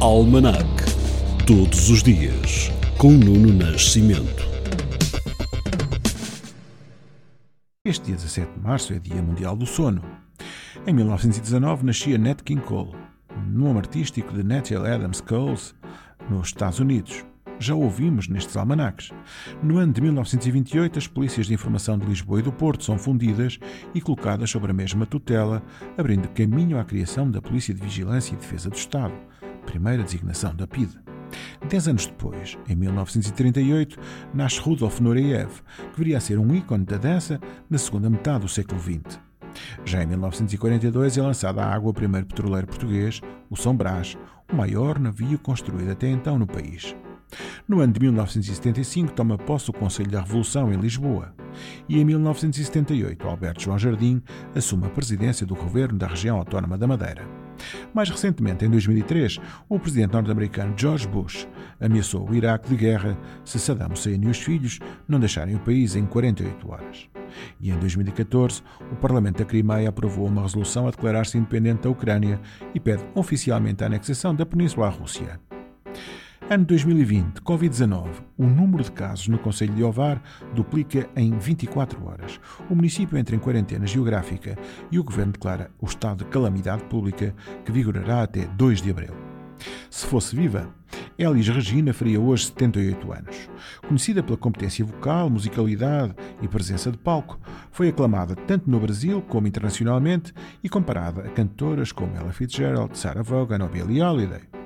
Almanac. Todos os dias, com Nuno Nascimento. Este dia 17 de março é Dia Mundial do Sono. Em 1919 nascia Nat King Cole, nome artístico de Natalie Adams Coles, nos Estados Unidos. Já ouvimos nestes almanacs. No ano de 1928, as polícias de informação de Lisboa e do Porto são fundidas e colocadas sobre a mesma tutela, abrindo caminho à criação da Polícia de Vigilância e Defesa do Estado, primeira designação da PIDE. Dez anos depois, em 1938, nasce Rudolf Nureyev, que viria a ser um ícone da dança na segunda metade do século XX. Já em 1942 é lançado à água o primeiro petroleiro português, o São Brás, o maior navio construído até então no país. No ano de 1975 toma posse o Conselho da Revolução em Lisboa e em 1978 Alberto João Jardim assume a presidência do governo da região autónoma da Madeira. Mais recentemente, em 2003, o presidente norte-americano George Bush ameaçou o Iraque de guerra se Saddam Hussein e os filhos não deixarem o país em 48 horas. E em 2014, o Parlamento da Crimeia aprovou uma resolução a declarar-se independente da Ucrânia e pede oficialmente a anexação da península à Rússia. Ano 2020, Covid-19. O número de casos no Conselho de Ovar duplica em 24 horas. O município entra em quarentena geográfica e o governo declara o estado de calamidade pública que vigorará até 2 de abril. Se fosse viva, Elis Regina faria hoje 78 anos. Conhecida pela competência vocal, musicalidade e presença de palco, foi aclamada tanto no Brasil como internacionalmente e comparada a cantoras como Ella Fitzgerald, Sarah Vaughan ou Billie Holiday.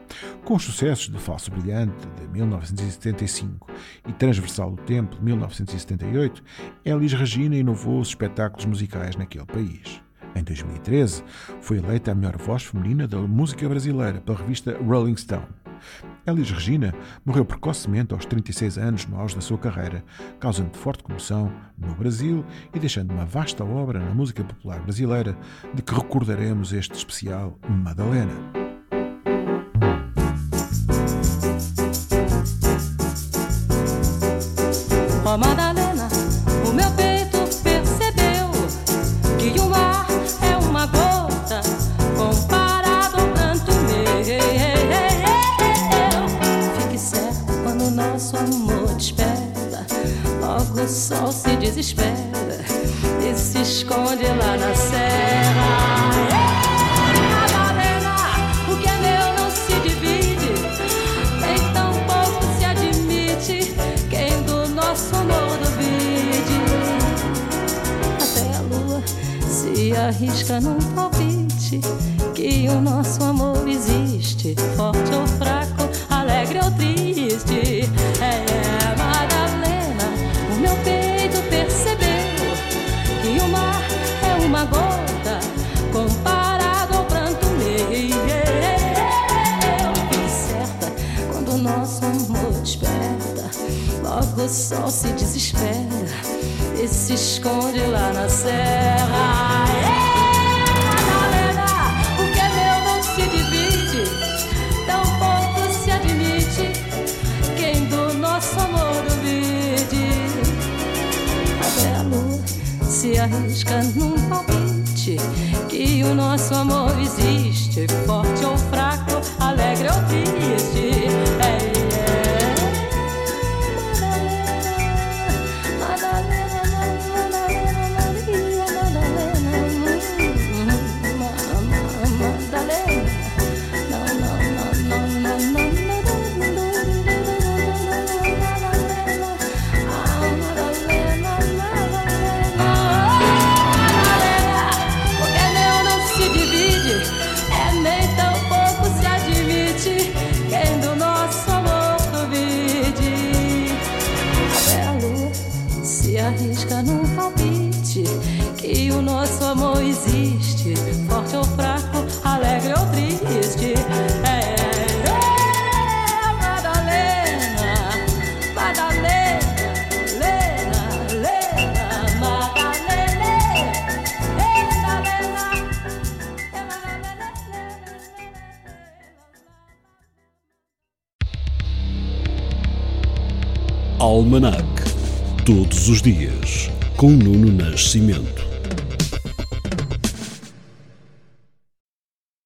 Com os sucessos de Falso Brilhante, de 1975, e Transversal do Tempo, de 1978, Elis Regina inovou os espetáculos musicais naquele país. Em 2013, foi eleita a melhor voz feminina da música brasileira pela revista Rolling Stone. Elis Regina morreu precocemente aos 36 anos no auge da sua carreira, causando forte comoção no Brasil e deixando uma vasta obra na música popular brasileira, de que recordaremos este especial Madalena. Madalena, o meu peito percebeu que o mar é uma gota comparado ao pranto meu. Fique certo quando nosso amor desperta, logo o sol se desespera e se esconde lá na serra. Arrisca num palpite que o nosso amor existe, forte ou fraco, alegre ou triste. É, Madalena, o meu peito percebeu que o mar é uma gota comparado ao pranto meu. Fique certa quando o nosso amor desperta, logo o sol se desespera e se esconde lá na serra. Nosso amor duvide. Até a lua se arrisca num palpite que o nosso amor existe, forte arrisca num palpite que o nosso amor existe, forte ou fraco, alegre ou triste. É, é, Madalena, Madalena, Lena, Lena, Madalena, Lena, Lena, Lena, Almanac. Todos os dias, com Nuno Nascimento.